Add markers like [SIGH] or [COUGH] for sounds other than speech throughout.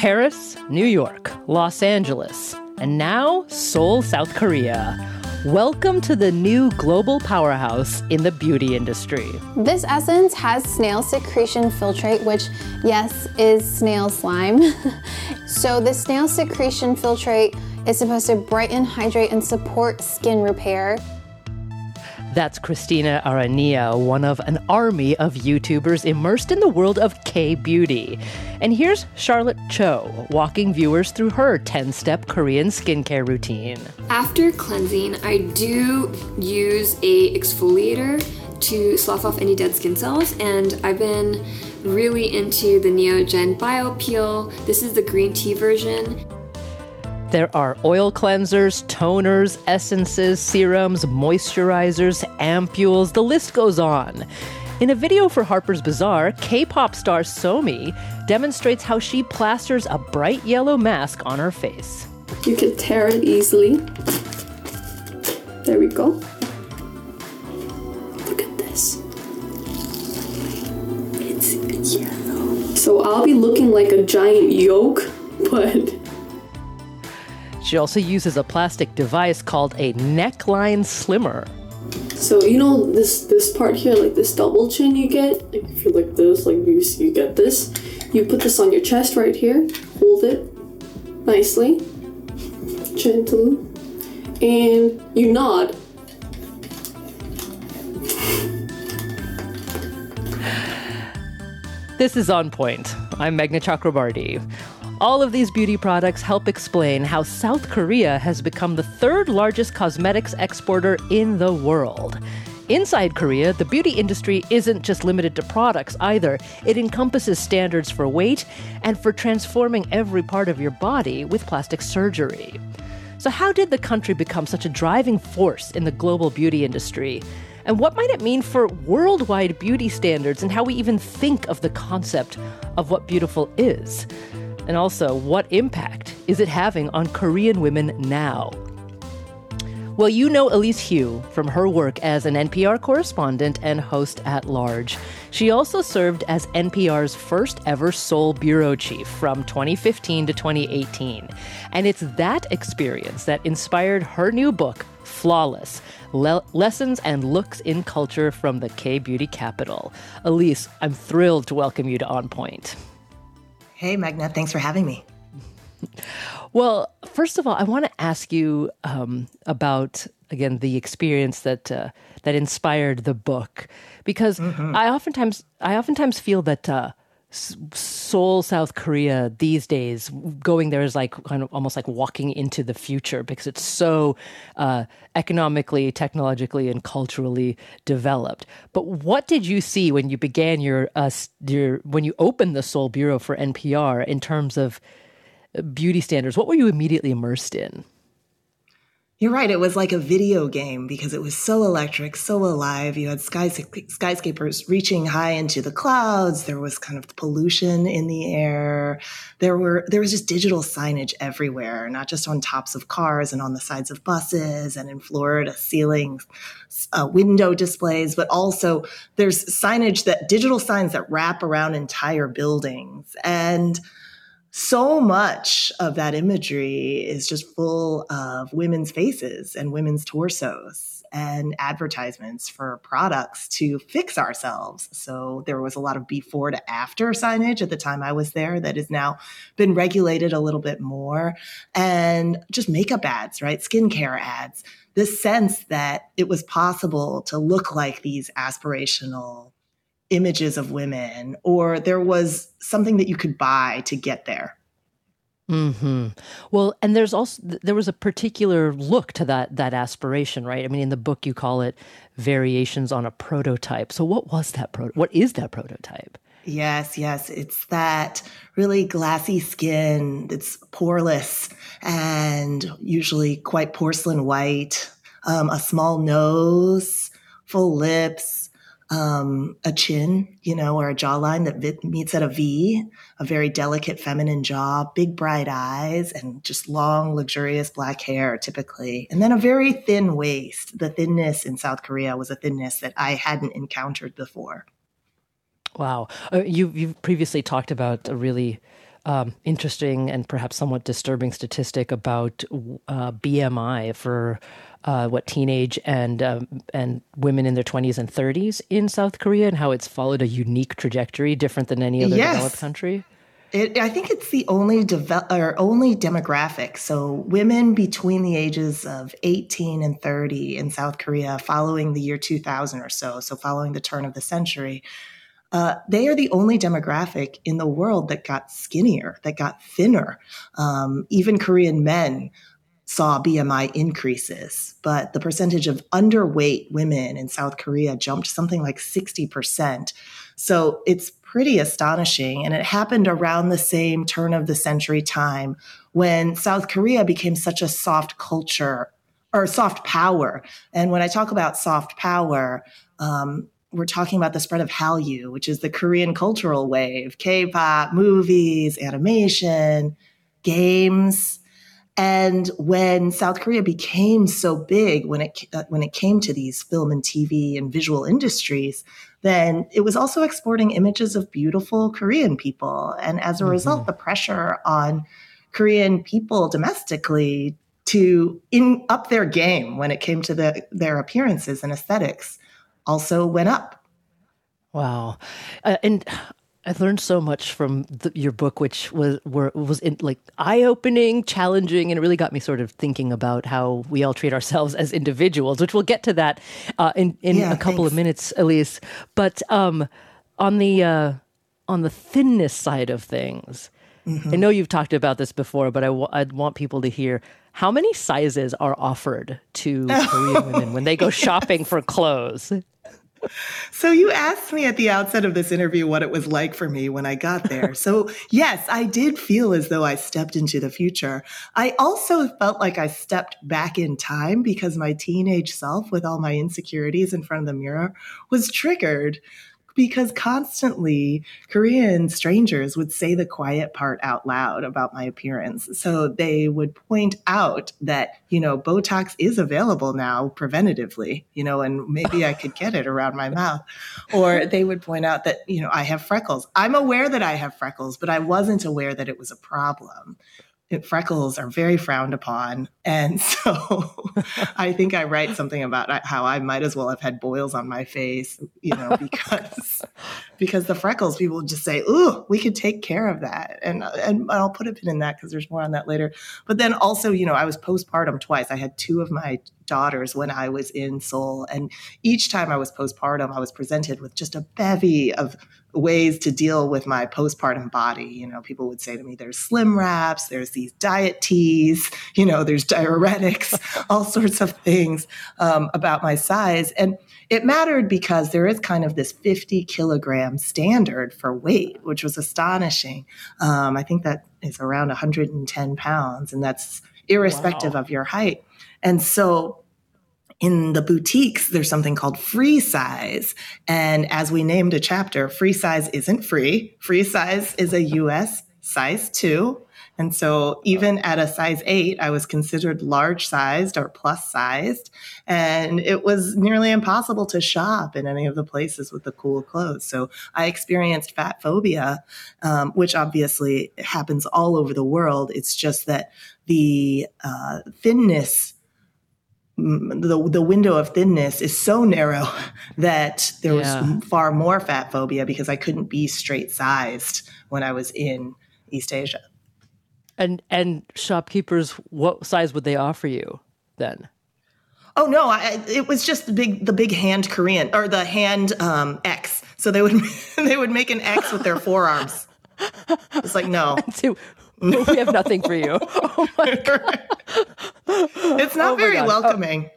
Paris, New York, Los Angeles, and now Seoul, South Korea. Welcome to the new global powerhouse in the beauty industry. This essence has snail secretion filtrate, which, yes, is snail slime. [LAUGHS] so, the snail secretion filtrate is supposed to brighten, hydrate, and support skin repair. That's Christina Aranilla, one of an army of YouTubers immersed in the world of K beauty. And here's Charlotte Cho walking viewers through her 10 step Korean skincare routine. After cleansing, I do use a exfoliator to slough off any dead skin cells, and I've been really into the Neogen Bio Peel. This is the green tea version. There are oil cleansers, toners, essences, serums, moisturizers, ampules, the list goes on. In a video for Harper's Bazaar, K pop star Somi demonstrates how she plasters a bright yellow mask on her face. You can tear it easily. There we go. Look at this. It's yellow. So I'll be looking like a giant yolk, [LAUGHS] but she also uses a plastic device called a neckline slimmer. So you know this this part here, like this double chin you get, like if you like this, like you you get this. You put this on your chest right here, hold it nicely, gently, and you nod. This is On Point. I'm Meghna Chakrabarti. All of these beauty products help explain how South Korea has become the third largest cosmetics exporter in the world. Inside Korea, the beauty industry isn't just limited to products either. It encompasses standards for weight and for transforming every part of your body with plastic surgery. So, how did the country become such a driving force in the global beauty industry? And what might it mean for worldwide beauty standards and how we even think of the concept of what beautiful is? And also, what impact is it having on Korean women now? Well, you know Elise Hu from her work as an NPR correspondent and host at large. She also served as NPR's first ever Seoul bureau chief from 2015 to 2018. And it's that experience that inspired her new book, Flawless Le- Lessons and Looks in Culture from the K Beauty Capital. Elise, I'm thrilled to welcome you to On Point. Hey, Meghna, thanks for having me. Well, first of all, I want to ask you um, about again the experience that uh, that inspired the book, because mm-hmm. I oftentimes I oftentimes feel that uh, Seoul, South Korea these days, going there is like kind of almost like walking into the future because it's so uh, economically, technologically, and culturally developed. But what did you see when you began your uh, your when you opened the Seoul Bureau for NPR in terms of beauty standards? What were you immediately immersed in? You're right. It was like a video game because it was so electric, so alive. You had skyscrapers reaching high into the clouds. There was kind of pollution in the air. There were there was just digital signage everywhere, not just on tops of cars and on the sides of buses and in Florida ceilings, uh, window displays, but also there's signage that digital signs that wrap around entire buildings and so much of that imagery is just full of women's faces and women's torsos and advertisements for products to fix ourselves. So there was a lot of before to after signage at the time I was there that has now been regulated a little bit more. And just makeup ads, right? Skincare ads. This sense that it was possible to look like these aspirational images of women or there was something that you could buy to get there hmm Well, and there's also there was a particular look to that that aspiration, right? I mean, in the book you call it variations on a prototype. So, what was that pro? What is that prototype? Yes, yes, it's that really glassy skin that's poreless and usually quite porcelain white, um, a small nose, full lips, um, a chin, you know, or a jawline that meets at a V, a very delicate feminine jaw, big bright eyes, and just long, luxurious black hair typically. And then a very thin waist. The thinness in South Korea was a thinness that I hadn't encountered before. Wow. Uh, you, you've previously talked about a really um, interesting and perhaps somewhat disturbing statistic about uh, BMI for uh, what teenage and um, and women in their 20s and 30s in South Korea and how it's followed a unique trajectory different than any other yes. developed country. It, I think it's the only develop or only demographic. So women between the ages of 18 and 30 in South Korea, following the year 2000 or so, so following the turn of the century, uh, they are the only demographic in the world that got skinnier, that got thinner. Um, even Korean men saw BMI increases, but the percentage of underweight women in South Korea jumped something like 60%. So it's pretty astonishing. And it happened around the same turn of the century time when South Korea became such a soft culture or soft power. And when I talk about soft power, um, we're talking about the spread of Hallyu, which is the Korean cultural wave, K-pop, movies, animation, games. And when South Korea became so big, when it uh, when it came to these film and TV and visual industries, then it was also exporting images of beautiful Korean people. And as a mm-hmm. result, the pressure on Korean people domestically to in up their game when it came to the, their appearances and aesthetics also went up. Wow. Uh, and I learned so much from the, your book, which was were, was in, like eye opening, challenging, and it really got me sort of thinking about how we all treat ourselves as individuals. Which we'll get to that uh, in in yeah, a couple thanks. of minutes, Elise. But um, on the uh, on the thinness side of things, mm-hmm. I know you've talked about this before, but I w- I'd want people to hear how many sizes are offered to [LAUGHS] Korean women when they go shopping for clothes. So you asked me at the outset of this interview what it was like for me when I got there. [LAUGHS] So yes, I did feel as though I stepped into the future. I also felt like I stepped back in time because my teenage self with all my insecurities in front of the mirror was triggered because constantly Korean strangers would say the quiet part out loud about my appearance. So they would point out that, you know, Botox is available now preventatively, you know, and maybe I could get it around my mouth. Or they would point out that, you know, I have freckles. I'm aware that I have freckles, but I wasn't aware that it was a problem freckles are very frowned upon. And [LAUGHS] so I think I write something about uh, how I might as well have had boils on my face, you know, [LAUGHS] because because the freckles people just say, "Ooh, we could take care of that." And uh, and I'll put a pin in that because there's more on that later. But then also, you know, I was postpartum twice. I had two of my daughters when I was in Seoul. And each time I was postpartum, I was presented with just a bevy of ways to deal with my postpartum body. You know, people would say to me, there's slim wraps, there's these diet teas, you know, there's diuretics, [LAUGHS] all sorts of things um, about my size. And it mattered because there is kind of this 50 kilogram standard for weight, which was astonishing. Um, I think that is around 110 pounds, and that's irrespective wow. of your height. And so in the boutiques, there's something called free size. And as we named a chapter, free size isn't free. Free size is a US size two. And so even at a size eight, I was considered large sized or plus sized. And it was nearly impossible to shop in any of the places with the cool clothes. So I experienced fat phobia, um, which obviously happens all over the world. It's just that the uh, thinness the the window of thinness is so narrow [LAUGHS] that there yeah. was far more fat phobia because I couldn't be straight sized when I was in East Asia. And and shopkeepers, what size would they offer you then? Oh no, I, it was just the big the big hand Korean or the hand um, X. So they would [LAUGHS] they would make an X with their forearms. It's like no. [LAUGHS] [LAUGHS] we have nothing for you. [LAUGHS] [LAUGHS] Oh my god. It's not oh very welcoming.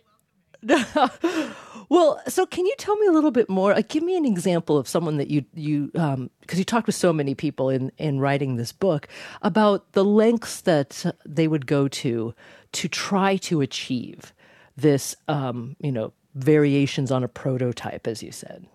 well, so can you tell me a little bit more? Like, give me an example of someone that you you um because you talked with so many people in in writing this book about the lengths that they would go to to try to achieve this um you know variations on a prototype as you said.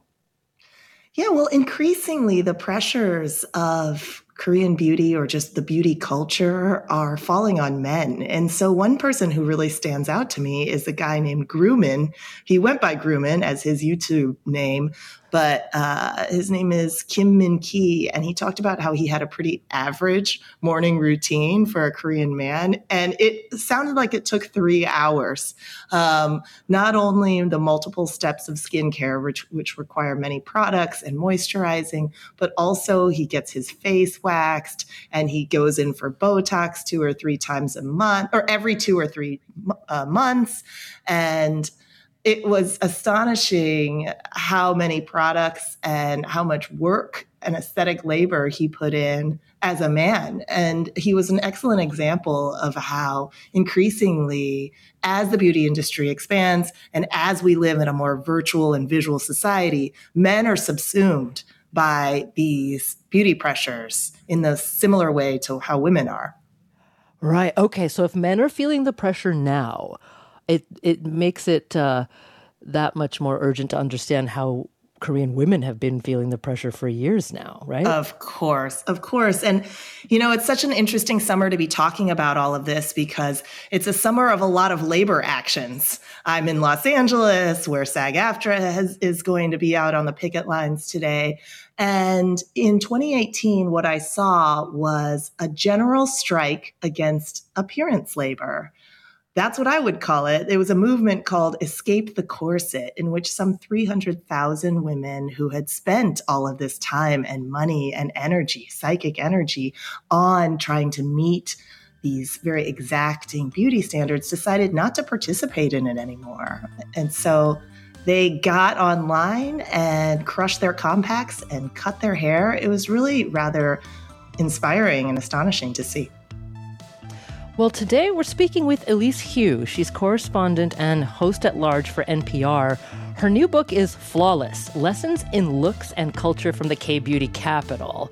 Yeah, well, increasingly the pressures of Korean beauty or just the beauty culture are falling on men. And so one person who really stands out to me is a guy named Groomin. He went by Groomin as his YouTube name, but uh, his name is Kim Min Ki, and he talked about how he had a pretty average morning routine for a Korean man, and it sounded like it took three hours. Um, not only the multiple steps of skincare, which which require many products and moisturizing, but also he gets his face waxed and he goes in for Botox two or three times a month, or every two or three uh, months, and it was astonishing how many products and how much work and aesthetic labor he put in as a man. And he was an excellent example of how increasingly, as the beauty industry expands and as we live in a more virtual and visual society, men are subsumed by these beauty pressures in the similar way to how women are. Right. Okay. So if men are feeling the pressure now, it it makes it uh, that much more urgent to understand how Korean women have been feeling the pressure for years now, right? Of course, of course. And, you know, it's such an interesting summer to be talking about all of this because it's a summer of a lot of labor actions. I'm in Los Angeles, where SAG AFTRA is going to be out on the picket lines today. And in 2018, what I saw was a general strike against appearance labor. That's what I would call it. There was a movement called Escape the Corset, in which some 300,000 women who had spent all of this time and money and energy, psychic energy, on trying to meet these very exacting beauty standards decided not to participate in it anymore. And so they got online and crushed their compacts and cut their hair. It was really rather inspiring and astonishing to see. Well, today we're speaking with Elise Hu. She's correspondent and host at large for NPR. Her new book is Flawless Lessons in Looks and Culture from the K Beauty Capital.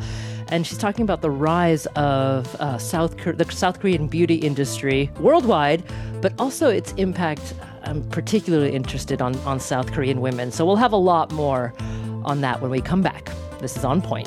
And she's talking about the rise of uh, South the South Korean beauty industry worldwide, but also its impact. I'm particularly interested on, on South Korean women. So we'll have a lot more on that when we come back. This is On Point.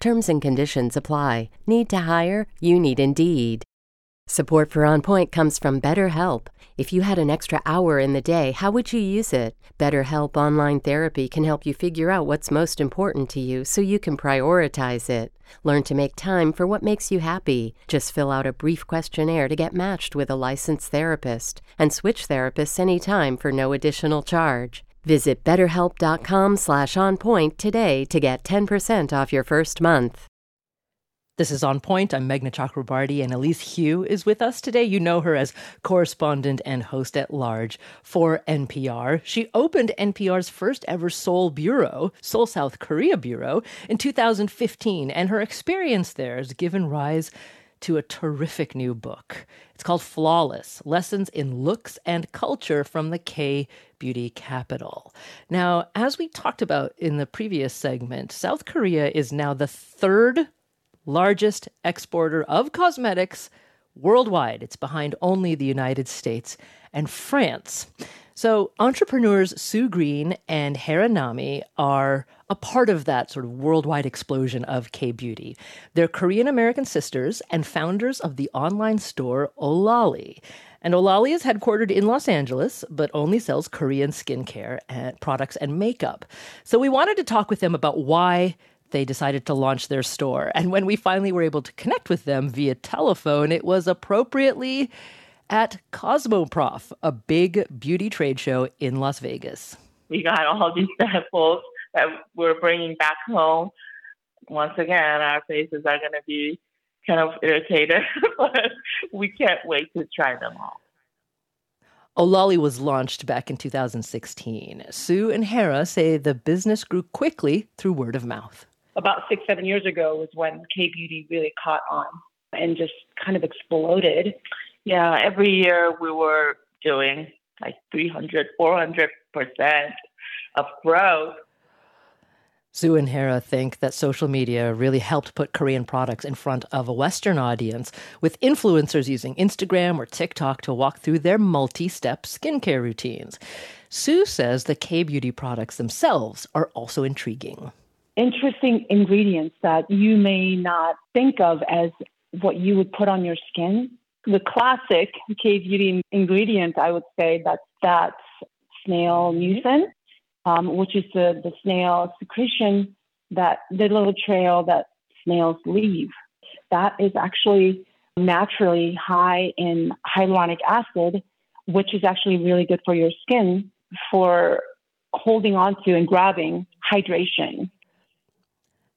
Terms and conditions apply. Need to hire? You need Indeed. Support for On Point comes from BetterHelp. If you had an extra hour in the day, how would you use it? BetterHelp Online Therapy can help you figure out what's most important to you so you can prioritize it. Learn to make time for what makes you happy. Just fill out a brief questionnaire to get matched with a licensed therapist and switch therapists anytime for no additional charge. Visit betterhelp.com slash onpoint today to get 10% off your first month. This is On Point. I'm Meghna Chakrabarti, and Elise Hu is with us today. You know her as correspondent and host at large for NPR. She opened NPR's first ever Seoul Bureau, Seoul South Korea Bureau, in 2015, and her experience there has given rise to a terrific new book. It's called Flawless Lessons in Looks and Culture from the K Beauty Capital. Now, as we talked about in the previous segment, South Korea is now the third largest exporter of cosmetics worldwide. It's behind only the United States and France. So, entrepreneurs Sue Green and Hera Nami are a part of that sort of worldwide explosion of K beauty. They're Korean American sisters and founders of the online store Ohlolly. And Ohlolly is headquartered in Los Angeles, but only sells Korean skincare and products and makeup. So we wanted to talk with them about why they decided to launch their store. And when we finally were able to connect with them via telephone, it was appropriately at Cosmoprof, a big beauty trade show in Las Vegas. We got all these samples that we're bringing back home. Once again, our faces are going to be kind of irritated, [LAUGHS] but we can't wait to try them all. Ohlolly was launched back in 2016. Sue and Hera say the business grew quickly through word of mouth. About six, seven years ago was when K Beauty really caught on and just kind of exploded. Yeah, every year we were doing like 300, 400% of growth. Sue and Hera think that social media really helped put Korean products in front of a Western audience, with influencers using Instagram or TikTok to walk through their multi step skincare routines. Sue says the K beauty products themselves are also intriguing. Interesting ingredients that you may not think of as what you would put on your skin. The classic K beauty ingredient, I would say, that's that's snail mucin, um, which is the, the snail secretion that the little trail that snails leave. That is actually naturally high in hyaluronic acid, which is actually really good for your skin for holding on to and grabbing hydration.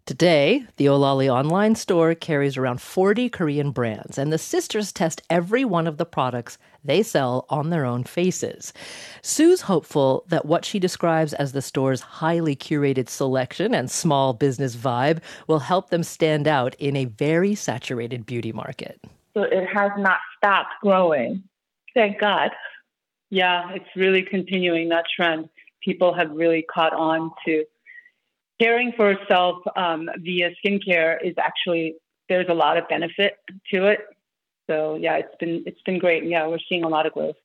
Today, the Ohlolly online store carries around 40 Korean brands, and the sisters test every one of the products they sell on their own faces. Sue's hopeful that what she describes as the store's highly curated selection and small business vibe will help them stand out in a very saturated beauty market. So it has not stopped growing. Thank God. Yeah, it's really continuing that trend. People have really caught on to caring for yourself um, via skincare is actually there's a lot of benefit to it. So yeah, it's been it's been great. Yeah, we're seeing a lot of growth.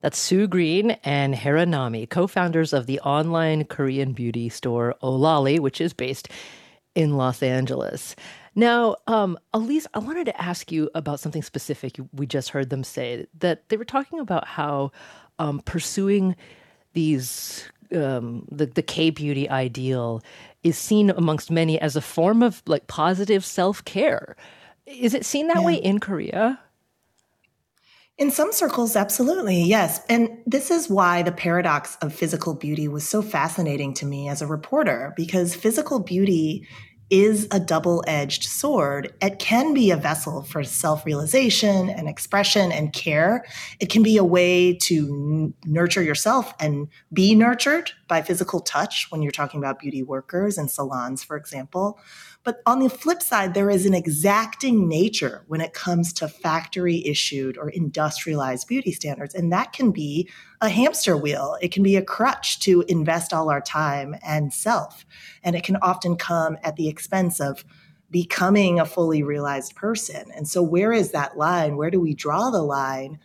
That's Sue Green and Hera Nami, co-founders of the online Korean beauty store Ohlolly, which is based in Los Angeles. Now, um, Elise, I wanted to ask you about something specific. We just heard them say that they were talking about how um, pursuing these um, the the K beauty ideal is seen amongst many as a form of like positive self care. Is it seen that yeah. way in Korea? In some circles, absolutely, yes. And this is why the paradox of physical beauty was so fascinating to me as a reporter, because physical beauty is a double edged sword. It can be a vessel for self realization and expression and care. It can be a way to nurture yourself and be nurtured by physical touch when you're talking about beauty workers and salons, for example. But on the flip side, there is an exacting nature when it comes to factory issued or industrialized beauty standards. And that can be a hamster wheel, it can be a crutch to invest all our time and self. And it can often come at the expense of becoming a fully realized person. And so, where is that line? Where do we draw the line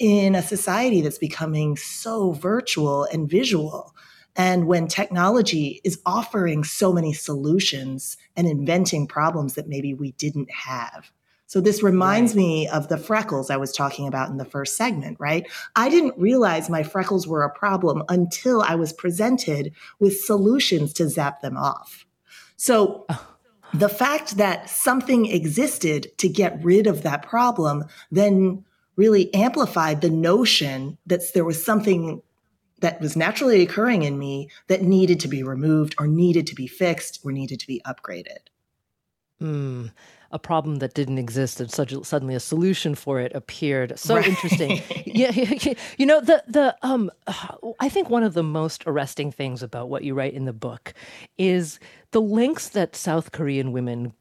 in a society that's becoming so virtual and visual? And when technology is offering so many solutions and inventing problems that maybe we didn't have. So this reminds right. me of the freckles I was talking about in the first segment, right? I didn't realize my freckles were a problem until I was presented with solutions to zap them off. So oh. the fact that something existed to get rid of that problem then really amplified the notion that there was something that was naturally occurring in me that needed to be removed or needed to be fixed or needed to be upgraded. Mm, a problem that didn't exist and such, suddenly a solution for it appeared. So right. interesting. [LAUGHS] yeah, you know the the um, [SIGHS] I think one of the most arresting things about what you write in the book is the lengths that South Korean women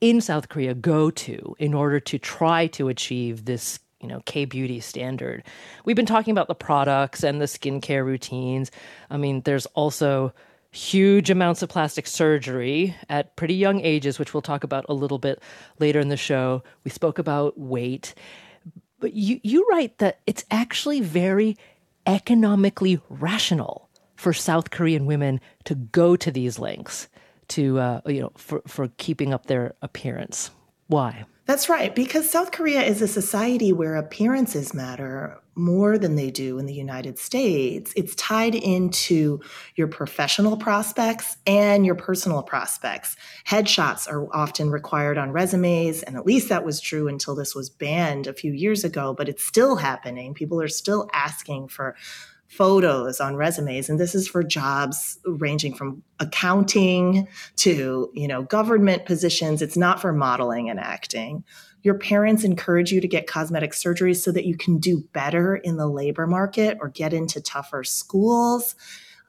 in South Korea go to in order to try to achieve this you know K beauty standard. We've been talking about the products and the skincare routines. I mean, there's also huge amounts of plastic surgery at pretty young ages, which we'll talk about a little bit later in the show. We spoke about weight. But you, you write that it's actually very economically rational for South Korean women to go to these lengths to uh, you know for, for keeping up their appearance. Why? That's right, because South Korea is a society where appearances matter more than they do in the United States. It's tied into your professional prospects and your personal prospects. Headshots are often required on resumes, and at least that was true until this was banned a few years ago, but it's still happening. People are still asking for photos on resumes. And this is for jobs ranging from accounting to you know government positions. It's not for modeling and acting. Your parents encourage you to get cosmetic surgeries so that you can do better in the labor market or get into tougher schools.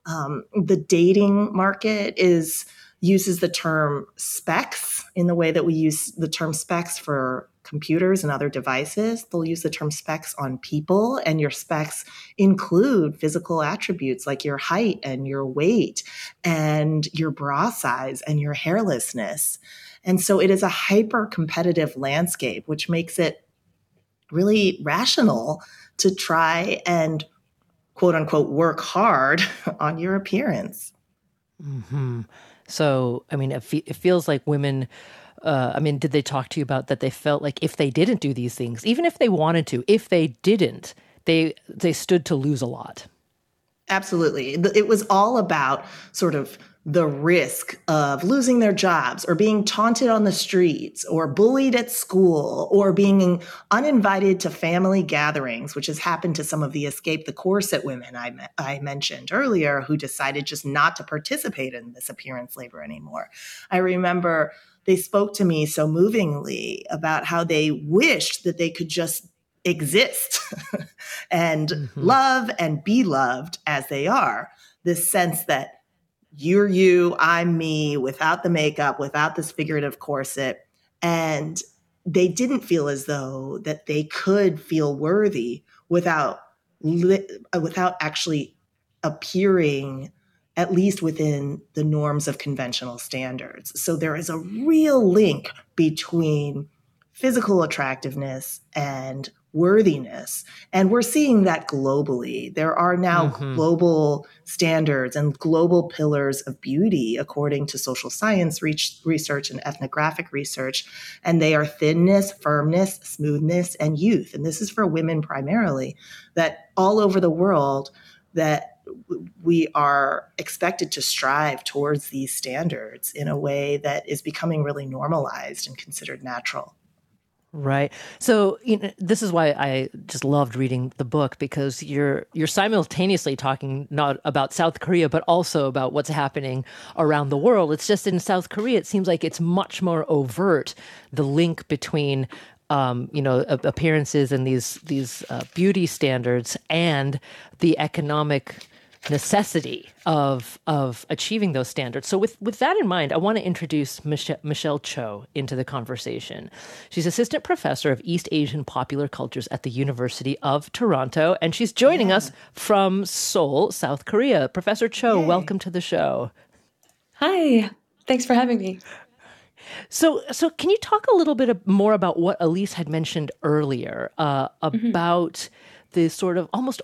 Um, the dating market is uses the term specs in the way that we use the term specs for computers and other devices. They'll use the term specs on people, and your specs include physical attributes like your height and your weight and your bra size and your hairlessness. And so it is a hyper competitive landscape, which makes it really rational to try and quote unquote work hard [LAUGHS] on your appearance. Mm-hmm. So, I mean, it, fe- it feels like women. Uh, I mean, did they talk to you about that? They felt like if they didn't do these things, even if they wanted to, if they didn't, they they stood to lose a lot. Absolutely, it was all about sort of the risk of losing their jobs or being taunted on the streets or bullied at school or being uninvited to family gatherings, which has happened to some of the escape the corset women I, I mentioned earlier who decided just not to participate in this appearance labor anymore. I remember they spoke to me so movingly about how they wished that they could just exist [LAUGHS] and mm-hmm. love and be loved as they are. This sense that you're you, I'm me, without the makeup, without this figurative corset. And they didn't feel as though that they could feel worthy without li- without actually appearing at least within the norms of conventional standards. So there is a real link between physical attractiveness and worthiness. And we're seeing that globally. There are now mm-hmm. global standards and global pillars of beauty, according to social science research and ethnographic research. And they are thinness, firmness, smoothness, and youth. And this is for women primarily, that all over the world, that we are expected to strive towards these standards in a way that is becoming really normalized and considered natural. Right. So you know, this is why I just loved reading the book because you're you're simultaneously talking not about South Korea but also about what's happening around the world. It's just in South Korea it seems like it's much more overt the link between um, you know appearances and these these uh, beauty standards and the economic necessity of of achieving those standards. So with with that in mind, I want to introduce Michelle, Michelle Cho into the conversation. She's assistant professor of East Asian popular cultures at the University of Toronto, and she's joining yeah. us from Seoul, South Korea. Professor Cho, Yay. welcome to the show. Hi, thanks for having me. So, so can you talk a little bit more about what Elise had mentioned earlier uh, mm-hmm. about mm-hmm. the sort of almost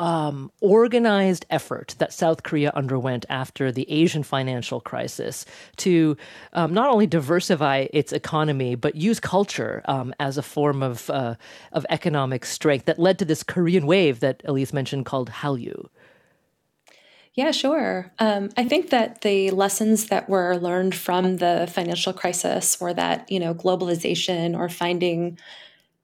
um, organized effort that South Korea underwent after the Asian financial crisis to um, not only diversify its economy but use culture um, as a form of uh, of economic strength that led to this Korean wave that Elise mentioned called Hallyu. Yeah, sure. Um, I think that the lessons that were learned from the financial crisis were that you know globalization or finding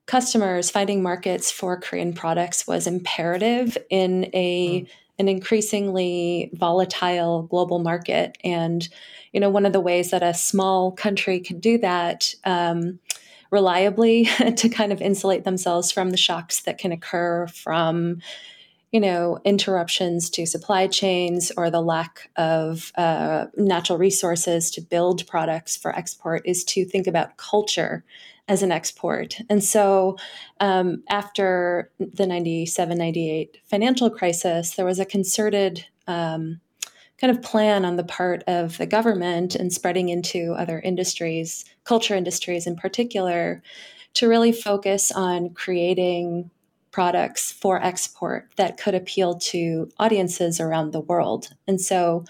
customers finding markets for Korean products was imperative in a mm. an increasingly volatile global market. And you know, one of the ways that a small country could do that um, reliably [LAUGHS] to kind of insulate themselves from the shocks that can occur from you know interruptions to supply chains or the lack of uh, natural resources to build products for export is to think about culture as an export. And so um, after the 97 98 financial crisis, there was a concerted um, kind of plan on the part of the government and spreading into other industries, culture industries in particular, to really focus on creating products for export that could appeal to audiences around the world. And so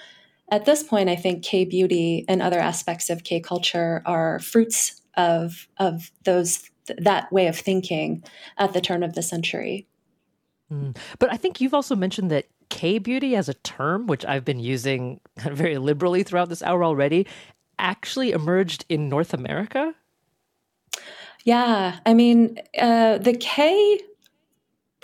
at this point, I think K beauty and other aspects of K culture are fruits of of those that way of thinking at the turn of the century. Mm. But I think you've also mentioned that K beauty as a term, which I've been using [LAUGHS] very liberally throughout this hour already, actually emerged in North America. Yeah, I mean, uh, the K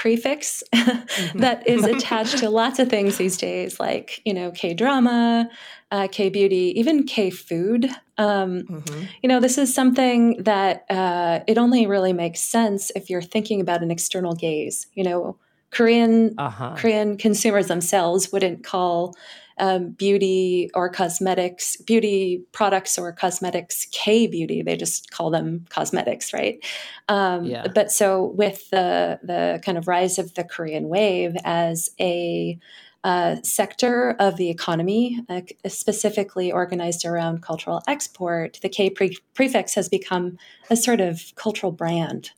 prefix [LAUGHS] mm-hmm. that is [LAUGHS] attached to lots of things these days, like, you know, K drama, uh, K beauty, even K food. Um, mm-hmm. You know, this is something that uh, it only really makes sense if you're thinking about an external gaze. You know, Korean uh-huh. Korean consumers themselves wouldn't call um, beauty or cosmetics, beauty products or cosmetics K beauty. They just call them cosmetics, right? Um, yeah. But so with the the kind of rise of the Korean wave as a uh, sector of the economy, uh, specifically organized around cultural export, the K pre- prefix has become a sort of cultural brand.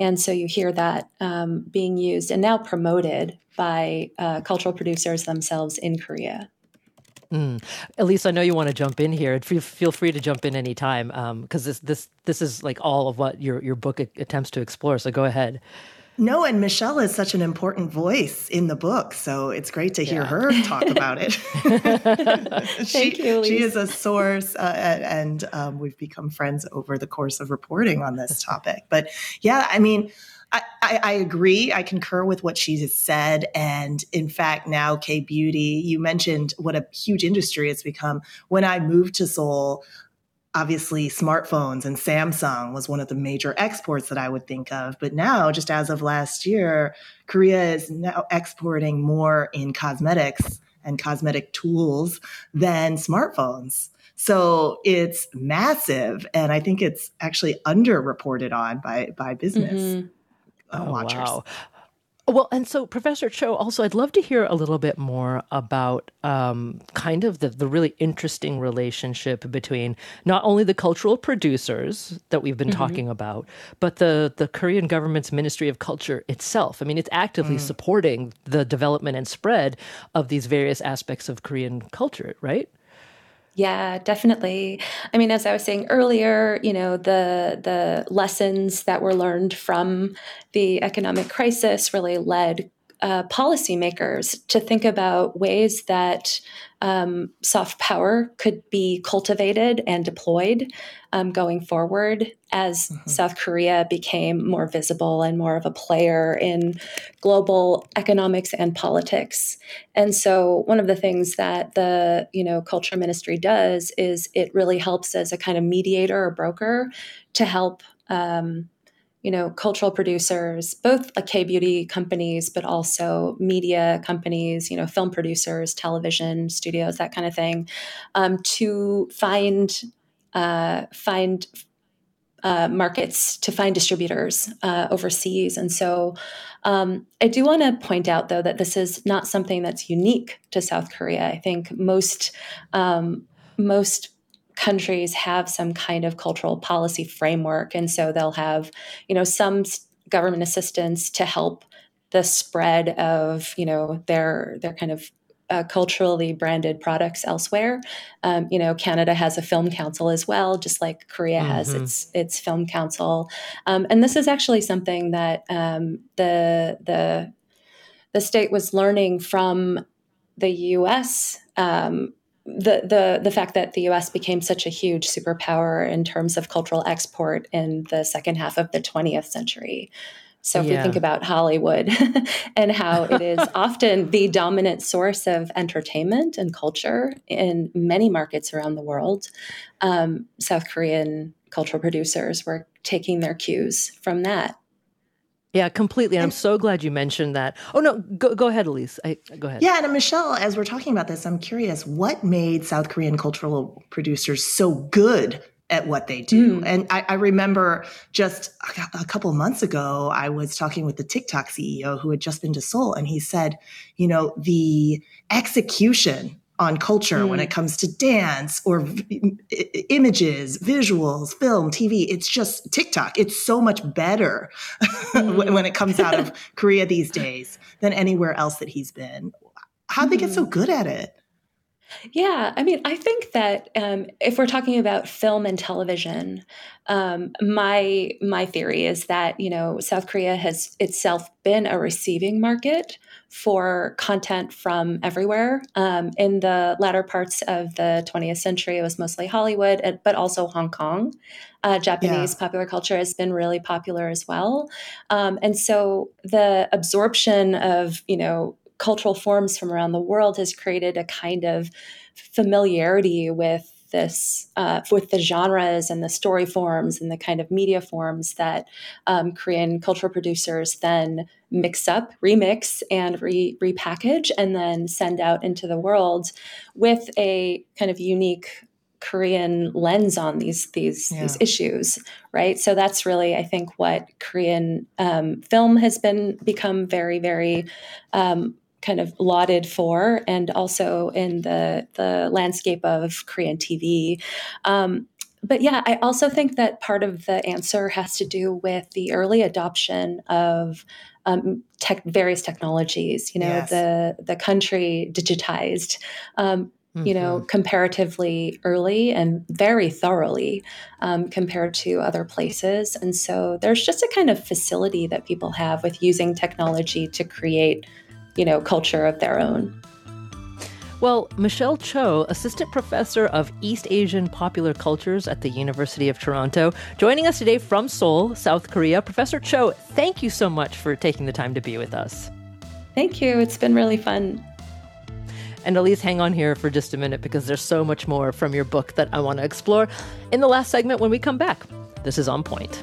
And so you hear that um, being used and now promoted by uh, cultural producers themselves in Korea. Mm. Elise, I know you want to jump in here. Feel, free to jump in anytime because um, this this this is like all of what your your book attempts to explore. So go ahead. No, and Michelle is such an important voice in the book, so it's great to hear yeah. her talk about it. [LAUGHS] she, Thank you, she is a source, uh, and um, we've become friends over the course of reporting on this topic. But yeah, I mean, I, I, I, agree. I concur with what she has said. And in fact, now K Beauty, you mentioned what a huge industry it's become. When I moved to Seoul, obviously smartphones and Samsung was one of the major exports that I would think of. But now, just as of last year, Korea is now exporting more in cosmetics and cosmetic tools than smartphones. So it's massive. And I think it's actually underreported on by, by business. Mm-hmm. Uh, oh, watchers. Wow. Well, and so Professor Cho, also, I'd love to hear a little bit more about um, kind of the, the really interesting relationship between not only the cultural producers that we've been mm-hmm. talking about, but the, the Korean government's Ministry of Culture itself. I mean, it's actively mm. supporting the development and spread of these various aspects of Korean culture, right? Yeah, definitely. I mean, as I was saying earlier, you know, the the lessons that were learned from the economic crisis really led uh, policymakers to think about ways that um, soft power could be cultivated and deployed um, going forward as mm-hmm. South Korea became more visible and more of a player in global economics and politics. And so, one of the things that the you know culture ministry does is it really helps as a kind of mediator or broker to help. Um, you know, cultural producers, both like K beauty companies, but also media companies, you know, film producers, television studios, that kind of thing, um, to find uh, find uh, markets, to find distributors uh, overseas. And so, um, I do want to point out, though, that this is not something that's unique to South Korea. I think most um, most countries have some kind of cultural policy framework and so they'll have you know some government assistance to help the spread of you know their their kind of uh, culturally branded products elsewhere. Um, you know, Canada has a film council as well, just like Korea mm-hmm. has its its film council. Um, and this is actually something that um, the the the state was learning from the U.S. Um, the the the fact that the U.S. became such a huge superpower in terms of cultural export in the second half of the 20th century. So if yeah. we think about Hollywood [LAUGHS] and how it is [LAUGHS] often the dominant source of entertainment and culture in many markets around the world, um, South Korean cultural producers were taking their cues from that. Yeah, completely. And I'm so glad you mentioned that. Oh no, go go ahead, Elise. I, go ahead. Yeah, and Michelle, as we're talking about this, I'm curious what made South Korean cultural producers so good at what they do. Mm. And I, I, remember just a, a couple months ago, I was talking with the TikTok CEO who had just been to Seoul, and he said, you know, the execution on culture mm. when it comes to dance or v- images, visuals, film, TV. It's just TikTok. It's so much better [LAUGHS] mm. when it comes out of [LAUGHS] Korea these days than anywhere else that he's been. How'd they get so mm. good at it? Yeah, I mean, I think that um, if we're talking about film and television, um, my my theory is that you know South Korea has itself been a receiving market for content from everywhere. Um, in the latter parts of the 20th century, it was mostly Hollywood, but also Hong Kong. Uh, Japanese yeah. popular culture has been really popular as well, um, and so the absorption of you know cultural forms from around the world has created a kind of familiarity with this uh, with the genres and the story forms and the kind of media forms that um, Korean cultural producers then mix up, remix, and re- repackage, and then send out into the world with a kind of unique Korean lens on these these yeah. these issues, right? So that's really, I think, what Korean um, film has been become very, very um, kind of lauded for, and also in the the landscape of Korean TV. Um, but yeah, I also think that part of the answer has to do with the early adoption of um, tech, various technologies. You know, yes. the the country digitized. Um, mm-hmm. You know, mm-hmm. comparatively early and very thoroughly um, compared to other places. And so there's just a kind of facility that people have with using technology to create, you know, culture of their own. Well, Michelle Cho, Assistant Professor of East Asian Popular Cultures at the University of Toronto, joining us today from Seoul, South Korea. Professor Cho, thank you so much for taking the time to be with us. Thank you. It's been really fun. And Elise, hang on here for just a minute because there's so much more from your book that I want to explore in the last segment when we come back. This is On Point.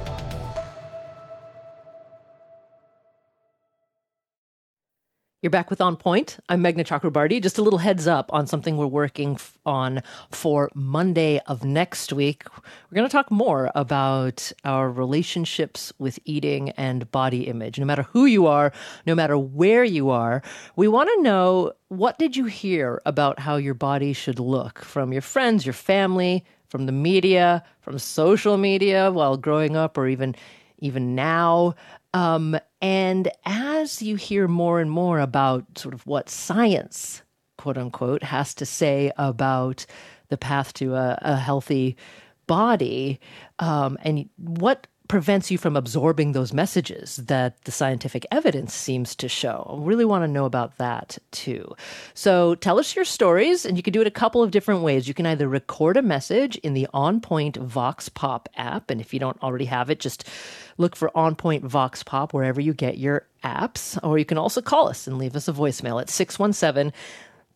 You're back with On Point. I'm Meghna Chakrabarti. Just a little heads up on something we're working f- on for Monday of next week. We're going to talk more about our relationships with eating and body image. No matter who you are, no matter where you are, we want to know what did you hear about how your body should look from your friends, your family, from the media, from social media while growing up or even even now. Um, and as you hear more and more about sort of what science, quote unquote, has to say about the path to a, a healthy body, um, and what prevents you from absorbing those messages that the scientific evidence seems to show. I really want to know about that too. So tell us your stories, and you can do it a couple of different ways. You can either record a message in the On Point Vox Pop app, and if you don't already have it, just look for On Point Vox Pop wherever you get your apps, or you can also call us and leave us a voicemail at 617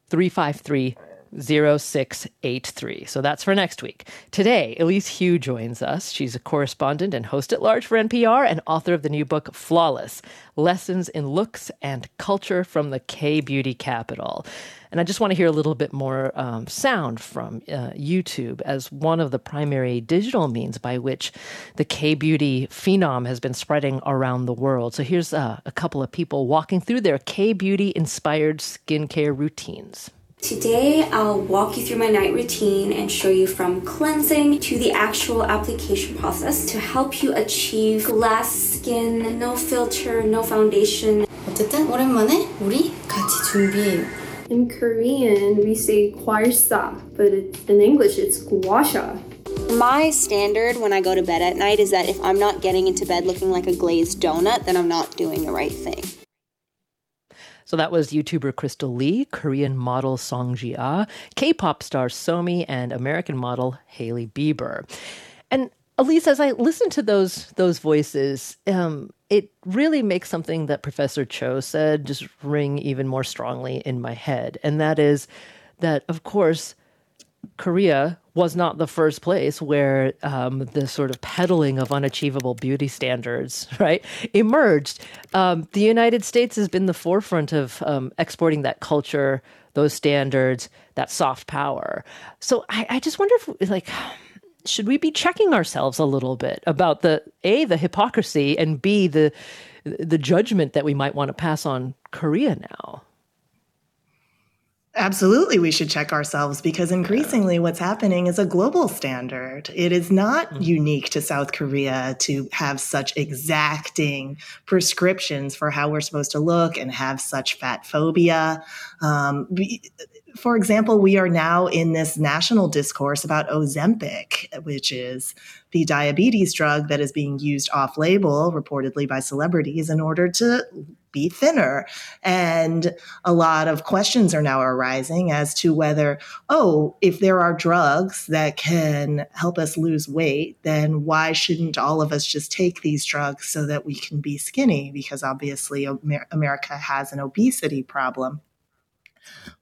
353 0683. So that's for next week. Today, Elise Hu joins us. She's a correspondent and host at large for NPR and author of the new book Flawless Lessons in Looks and Culture from the K Beauty Capital. And I just want to hear a little bit more um, sound from uh, YouTube as one of the primary digital means by which the K beauty phenom has been spreading around the world. So here's uh, a couple of people walking through their K beauty inspired skincare routines. Today, I'll walk you through my night routine and show you from cleansing to the actual application process to help you achieve glass skin, no filter, no foundation. 어쨌든 오랜만에 우리 같이 준비해요. In Korean, we say kwarsa, but in English, it's guasha. My standard when I go to bed at night is that if I'm not getting into bed looking like a glazed donut, then I'm not doing the right thing. So that was YouTuber Crystal Lee, Korean model Song Ji-ah, K-pop star Somi, and American model Hailey Bieber. And Elise, as I listen to those those voices, um, it really makes something that Professor Cho said just ring even more strongly in my head, and that is that, of course, Korea was not the first place where um, the sort of peddling of unachievable beauty standards, [LAUGHS] right, emerged. Um, the United States has been the forefront of um, exporting that culture, those standards, that soft power. So I, I just wonder if, like, should we be checking ourselves a little bit about the a the hypocrisy and b the the judgment that we might want to pass on Korea now? Absolutely, we should check ourselves because increasingly what's happening is a global standard. It is not mm-hmm. unique to South Korea to have such exacting prescriptions for how we're supposed to look and have such fat phobia. Um, for example, we are now in this national discourse about Ozempic, which is the diabetes drug that is being used off label, reportedly by celebrities, in order to be thinner. And a lot of questions are now arising as to whether, oh, if there are drugs that can help us lose weight, then why shouldn't all of us just take these drugs so that we can be skinny? Because obviously, America has an obesity problem.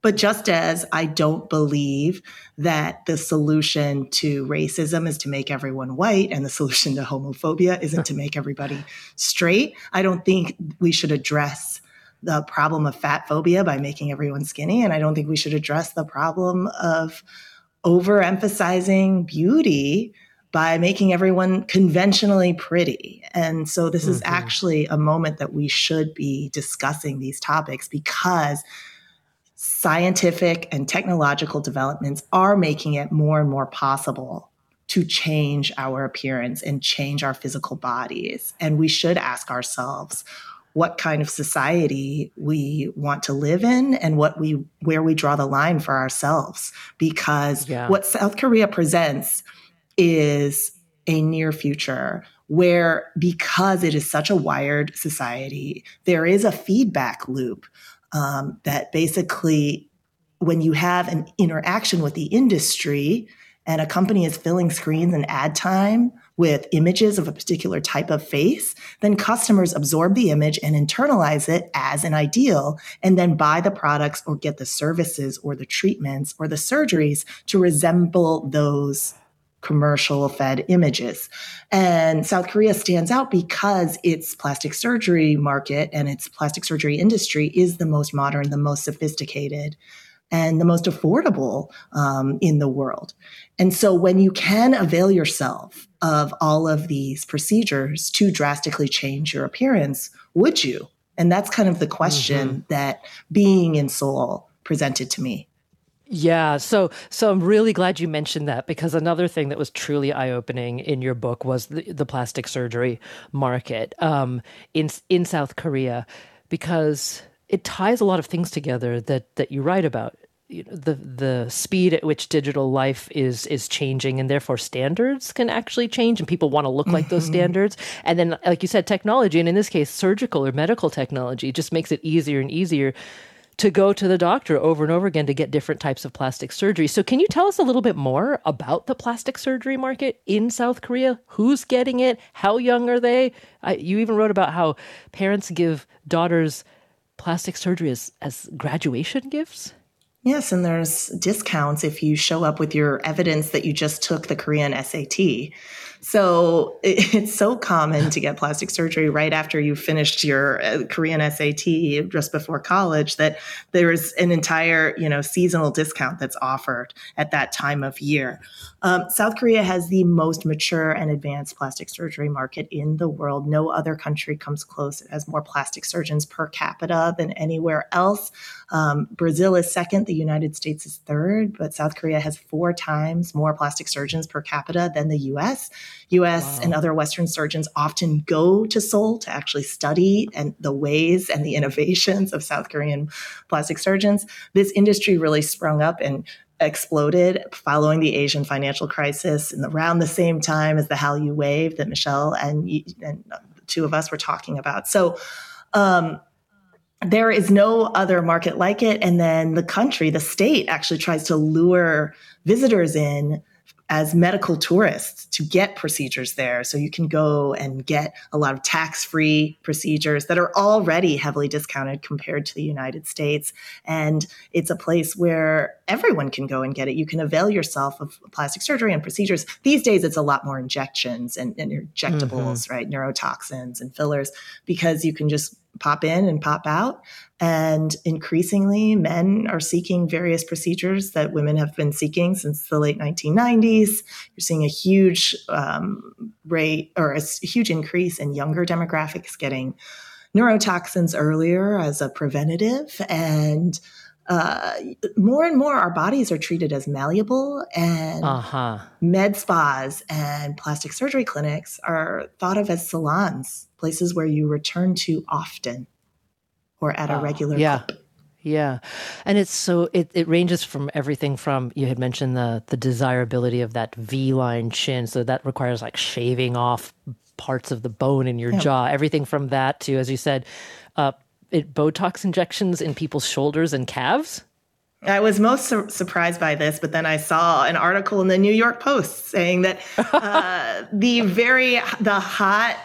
But just as I don't believe that the solution to racism is to make everyone white and the solution to homophobia isn't to make everybody straight, I don't think we should address the problem of fat phobia by making everyone skinny. And I don't think we should address the problem of overemphasizing beauty by making everyone conventionally pretty. And so this mm-hmm. is actually a moment that we should be discussing these topics because scientific and technological developments are making it more and more possible to change our appearance and change our physical bodies. And we should ask ourselves what kind of society we want to live in and what we where we draw the line for ourselves because yeah. what South Korea presents is a near future where because it is such a wired society there is a feedback loop um, that basically, when you have an interaction with the industry and a company is filling screens and ad time with images of a particular type of face, then customers absorb the image and internalize it as an ideal and then buy the products or get the services or the treatments or the surgeries to resemble those commercial fed images. And South Korea stands out because its plastic surgery market and its plastic surgery industry is the most modern, the most sophisticated, and the most affordable um, in the world. And so when you can avail yourself of all of these procedures to drastically change your appearance, would you? And that's kind of the question mm-hmm. that being in Seoul presented to me. Yeah, so so I'm really glad you mentioned that because another thing that was truly eye-opening in your book was the, the plastic surgery market um, in in South Korea because it ties a lot of things together that that you write about. You know, the the speed at which digital life is is changing and therefore standards can actually change and people want to look like those mm-hmm. standards and then like you said technology and in this case surgical or medical technology just makes it easier and easier to go to the doctor over and over again to get different types of plastic surgery. So, can you tell us a little bit more about the plastic surgery market in South Korea? Who's getting it? How young are they? I, you even wrote about how parents give daughters plastic surgery as, as graduation gifts. Yes, and there's discounts if you show up with your evidence that you just took the Korean SAT. So [LAUGHS] it's so common to get plastic surgery right after you finished your uh, Korean SAT just before college that there's an entire, you know, seasonal discount that's offered at that time of year. Um, South Korea has the most mature and advanced plastic surgery market in the world. No other country comes close. It has more plastic surgeons per capita than anywhere else. Um, Brazil is second, the United States is third, but South Korea has four times more plastic surgeons per capita than the US. US wow. and other Western surgeons often go to Seoul to actually study and the ways and the [LAUGHS] innovations of South Korean plastic surgeons. This industry really sprung up and exploded following the Asian financial crisis and around the same time as the Hallyu wave that Michelle and, and two of us were talking about. So, um, there is no other market like it. And then the country, the state actually tries to lure visitors in as medical tourists to get procedures there. So you can go and get a lot of tax free procedures that are already heavily discounted compared to the United States. And it's a place where everyone can go and get it. You can avail yourself of plastic surgery and procedures. These days, it's a lot more injections and, and injectables, mm-hmm. right? Neurotoxins and fillers because you can just pop in and pop out. And increasingly, men are seeking various procedures that women have been seeking since the late 1990s. You're seeing a huge um, rate or a huge increase in younger demographics getting neurotoxins earlier as a preventative. And uh, more and more our bodies are treated as malleable and uh-huh. med spas and plastic surgery clinics are thought of as salons places where you return to often or at a regular yeah. clip. Yeah. And it's so it, it ranges from everything from you had mentioned the the desirability of that V line chin. So that requires like shaving off parts of the bone in your Yeah. jaw. Everything from that to, as you said, it, Botox injections in people's shoulders and calves. I was most sur- surprised by this, but then I saw an article in the New York Post saying that [LAUGHS] uh, the very the hot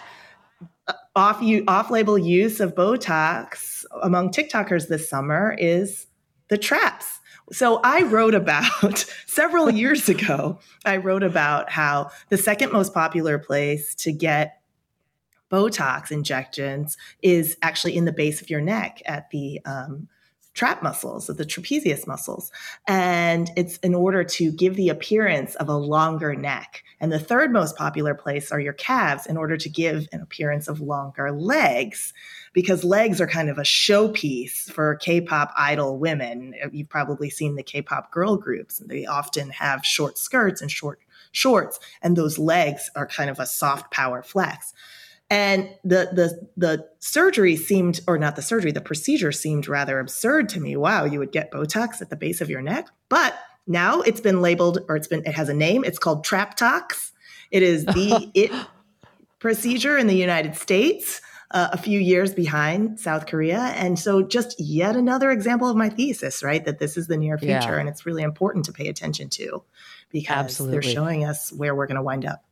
uh, off you off label use of Botox among TikTokers this summer is the traps. So I wrote about [LAUGHS] several years ago. I wrote about how the second most popular place to get Botox injections is actually in the base of your neck at the um, trap muscles, of the trapezius muscles. And it's in order to give the appearance of a longer neck. And the third most popular place are your calves in order to give an appearance of longer legs. Because legs are kind of a showpiece for K pop idol women. You've probably seen the K pop girl groups, they often have short skirts and short shorts, and those legs are kind of a soft power flex. And the the the surgery seemed, or not the surgery, the procedure seemed rather absurd to me. Wow, you would get Botox at the base of your neck, but now it's been labeled, or it's been it has a name. It's called Traptox. It is the [LAUGHS] it procedure in the United States. Uh, a few years behind South Korea. And so, just yet another example of my thesis, right? That this is the near future Yeah. and it's really important to pay attention to because Absolutely. they're showing us where we're going to wind up.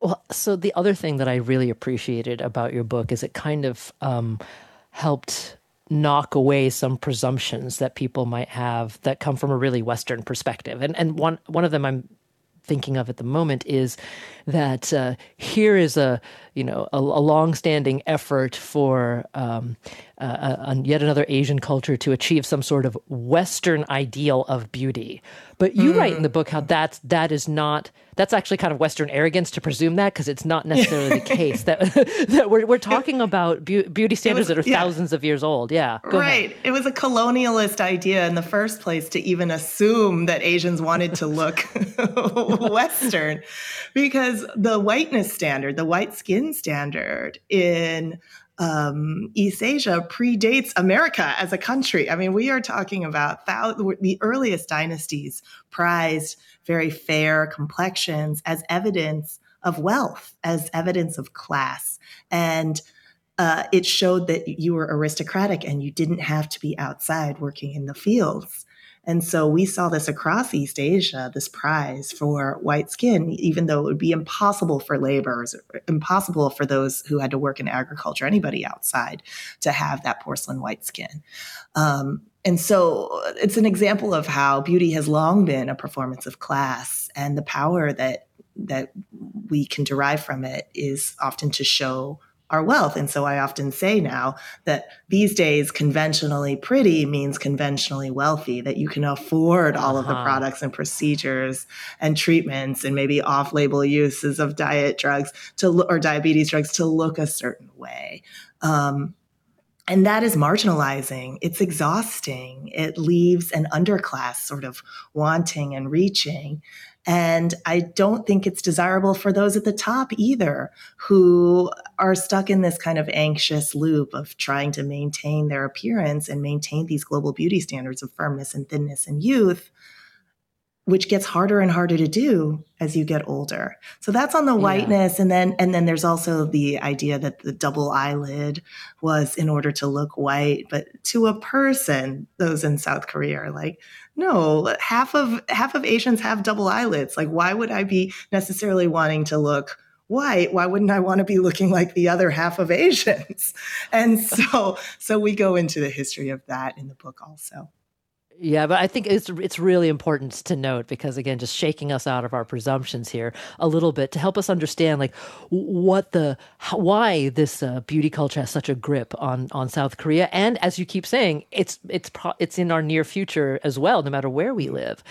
Well, so the other thing that I really appreciated about your book is it kind of um, helped knock away some presumptions that people might have that come from a really Western perspective. And and one one of them I'm thinking of at the moment is that uh, here is a you know a, a long-standing effort for um, uh, yet another Asian culture to achieve some sort of Western ideal of beauty. But you write in the book how that's that is not that's actually kind of Western arrogance to presume that because it's not necessarily the case that [LAUGHS] that we're we're talking about beau- beauty standards was- that are yeah. thousands of years old. Yeah, go ahead. right. It was a colonialist idea in the first place to even assume that Asians wanted to look [LAUGHS] Western because the whiteness standard, the white skin standard in um, East Asia predates America as a country. I mean, we are talking about the earliest dynasties prized very fair complexions as evidence of wealth, as evidence of class. And uh, it showed that you were aristocratic and you didn't have to be outside working in the fields. And so we saw this across East Asia, this prize for white skin, even though it would be impossible for laborers, impossible for those who had to work in agriculture, anybody outside, to have that porcelain white skin. Um, and so it's an example of how beauty has long been a performance of class, and the power that that we can derive from it is often to show our wealth. And so I often say now that these days, conventionally pretty means conventionally wealthy, that you can afford all of the Uh-huh. products and procedures and treatments and maybe off label uses of diet drugs to or diabetes drugs to look a certain way. Um, and that is marginalizing. It's exhausting. It leaves an underclass sort of wanting and reaching. And I don't think it's desirable for those at the top either, who are stuck in this kind of anxious loop of trying to maintain their appearance and maintain these global beauty standards of firmness and thinness and youth, which gets harder and harder to do as you get older. So that's on the Yeah. whiteness. And then and then there's also the idea that the double eyelid was in order to look white. But to a person, those in South Korea are like, no, half of half of Asians have double eyelids. Like, why would I be necessarily wanting to look white? Why wouldn't I want to be looking like the other half of Asians? [LAUGHS] And so so we go into the history of that in the book also. Yeah, but I think it's it's really important to note because again, just shaking us out of our presumptions here a little bit to help us understand like what the how, why this uh, beauty culture has such a grip on on South Korea, and as you keep saying, it's it's pro- it's in our near future as well, no matter where we live.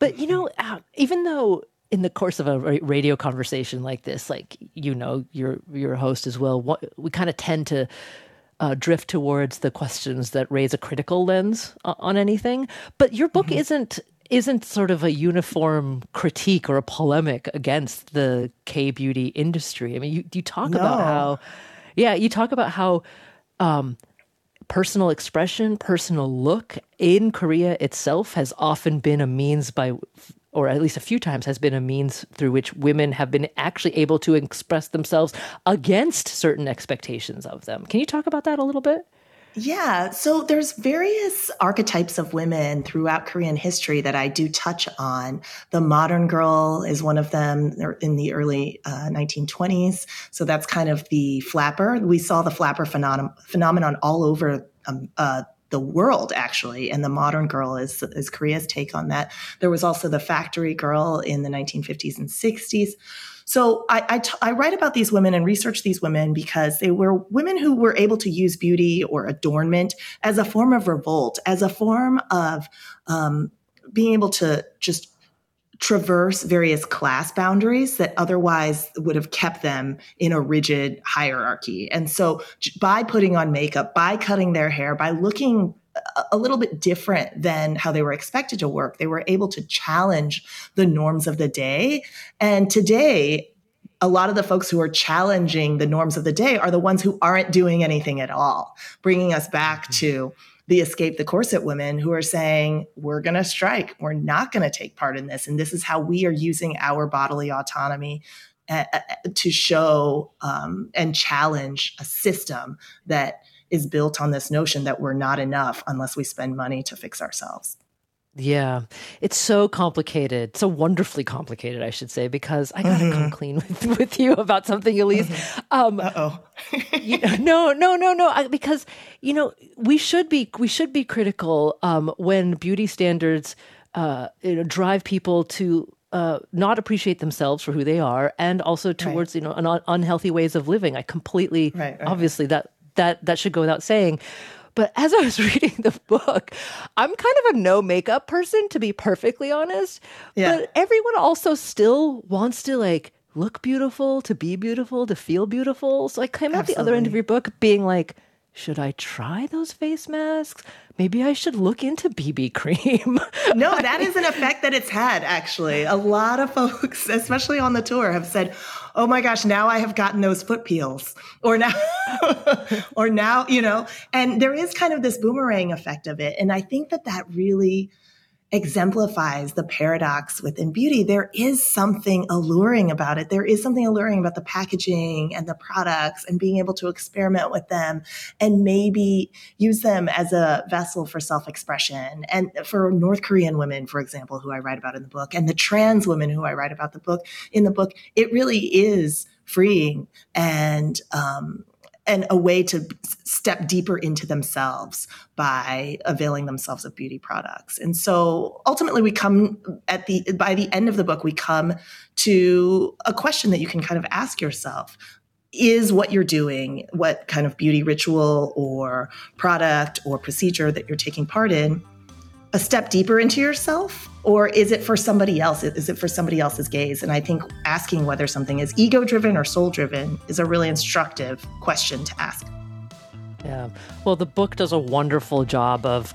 But you know, uh, even though in the course of a radio conversation like this, like you know, you're you're host as well. What, we kind of tend to uh, drift towards the questions that raise a critical lens uh, on anything. But your book mm-hmm. isn't isn't sort of a uniform critique or a polemic against the K beauty industry. I mean, you you talk no. about how, yeah, you talk about how. Um, personal expression, personal look in Korea itself has often been a means by or at least a few times has been a means through which women have been actually able to express themselves against certain expectations of them. Can you talk about that a little bit? Yeah, so there's various archetypes of women throughout Korean history that I do touch on. The modern girl is one of them in the early uh, 1920s. So that's kind of the flapper. We saw the flapper phenom- phenomenon all over um, uh, the world actually and the modern girl is is korea's take on that. There was also the factory girl in the 1950s and 60s so I, I, t- I write about these women and research these women because they were women who were able to use beauty or adornment as a form of revolt, as a form of um, being able to just traverse various class boundaries that otherwise would have kept them in a rigid hierarchy. And so by putting on makeup, by cutting their hair, by looking a little bit different than how they were expected to work, they were able to challenge the norms of the day. And today, a lot of the folks who are challenging the norms of the day are the ones who aren't doing anything at all, bringing us back mm-hmm. to the escape the corset women who are saying we're going to strike. We're not going to take part in this. And this is how we are using our bodily autonomy uh, to show um, and challenge a system that is built on this notion that we're not enough unless we spend money to fix ourselves yeah, it's so complicated, so wonderfully complicated, I should say, because I gotta mm-hmm. come clean [LAUGHS] with, with you about something, Elise. Mm-hmm. Um, oh, [LAUGHS] no, no, no, no, I, because you know we should be we should be critical um, when beauty standards uh, you know, drive people to uh, not appreciate themselves for who they are, and also towards right. you know un- unhealthy ways of living. I completely, right, right, obviously that that that should go without saying. But as I was [LAUGHS] reading the book, I'm kind of a no makeup person, to be perfectly honest. Yeah. But everyone also still wants to like look beautiful, to be beautiful, to feel beautiful. So I came out the other end of your book being like, should I try those face masks? Maybe I should look into BB cream. [LAUGHS] no, that is an effect that it's had, actually. A lot of folks, [LAUGHS] especially on the tour, have said, oh my gosh, now I have gotten those foot peels. Or now, [LAUGHS] or now, you know, and there is kind of this boomerang effect of it. And I think that that really exemplifies the paradox within beauty. There is something alluring about it. There is something alluring about the packaging and the products and being able to experiment with them and maybe use them as a vessel for self expression. And for North Korean women, for example, who I write about in the book, and the trans women who I write about the book in the book, it really is freeing and um, and a way to step deeper into themselves by availing themselves of beauty products. And so ultimately we come at the by the end of the book we come to a question that you can kind of ask yourself is what you're doing, what kind of beauty ritual or product or procedure that you're taking part in a step deeper into yourself or is it for somebody else? Is it for somebody else's gaze? And i think asking whether something is ego driven or soul driven is a really instructive question to ask. Yeah. Well the book does a wonderful job of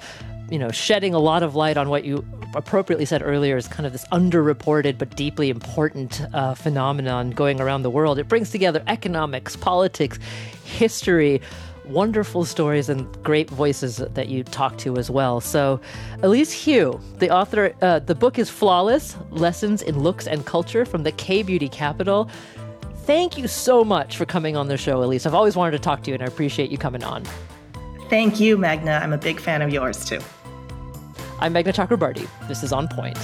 you know shedding a lot of light on what you appropriately said earlier is kind of this underreported but deeply important uh, phenomenon going around the world. It brings together economics politics history wonderful stories and great voices that you talk to as well. So, Elise Hu, the author, uh, the book is Flawless Lessons in Looks and Culture from the K Beauty Capital. Thank you so much for coming on the show, Elise. I've always wanted to talk to you and I appreciate you coming on. Thank you, Meghna. I'm a big fan of yours too. I'm Meghna Chakrabarti. This is On Point.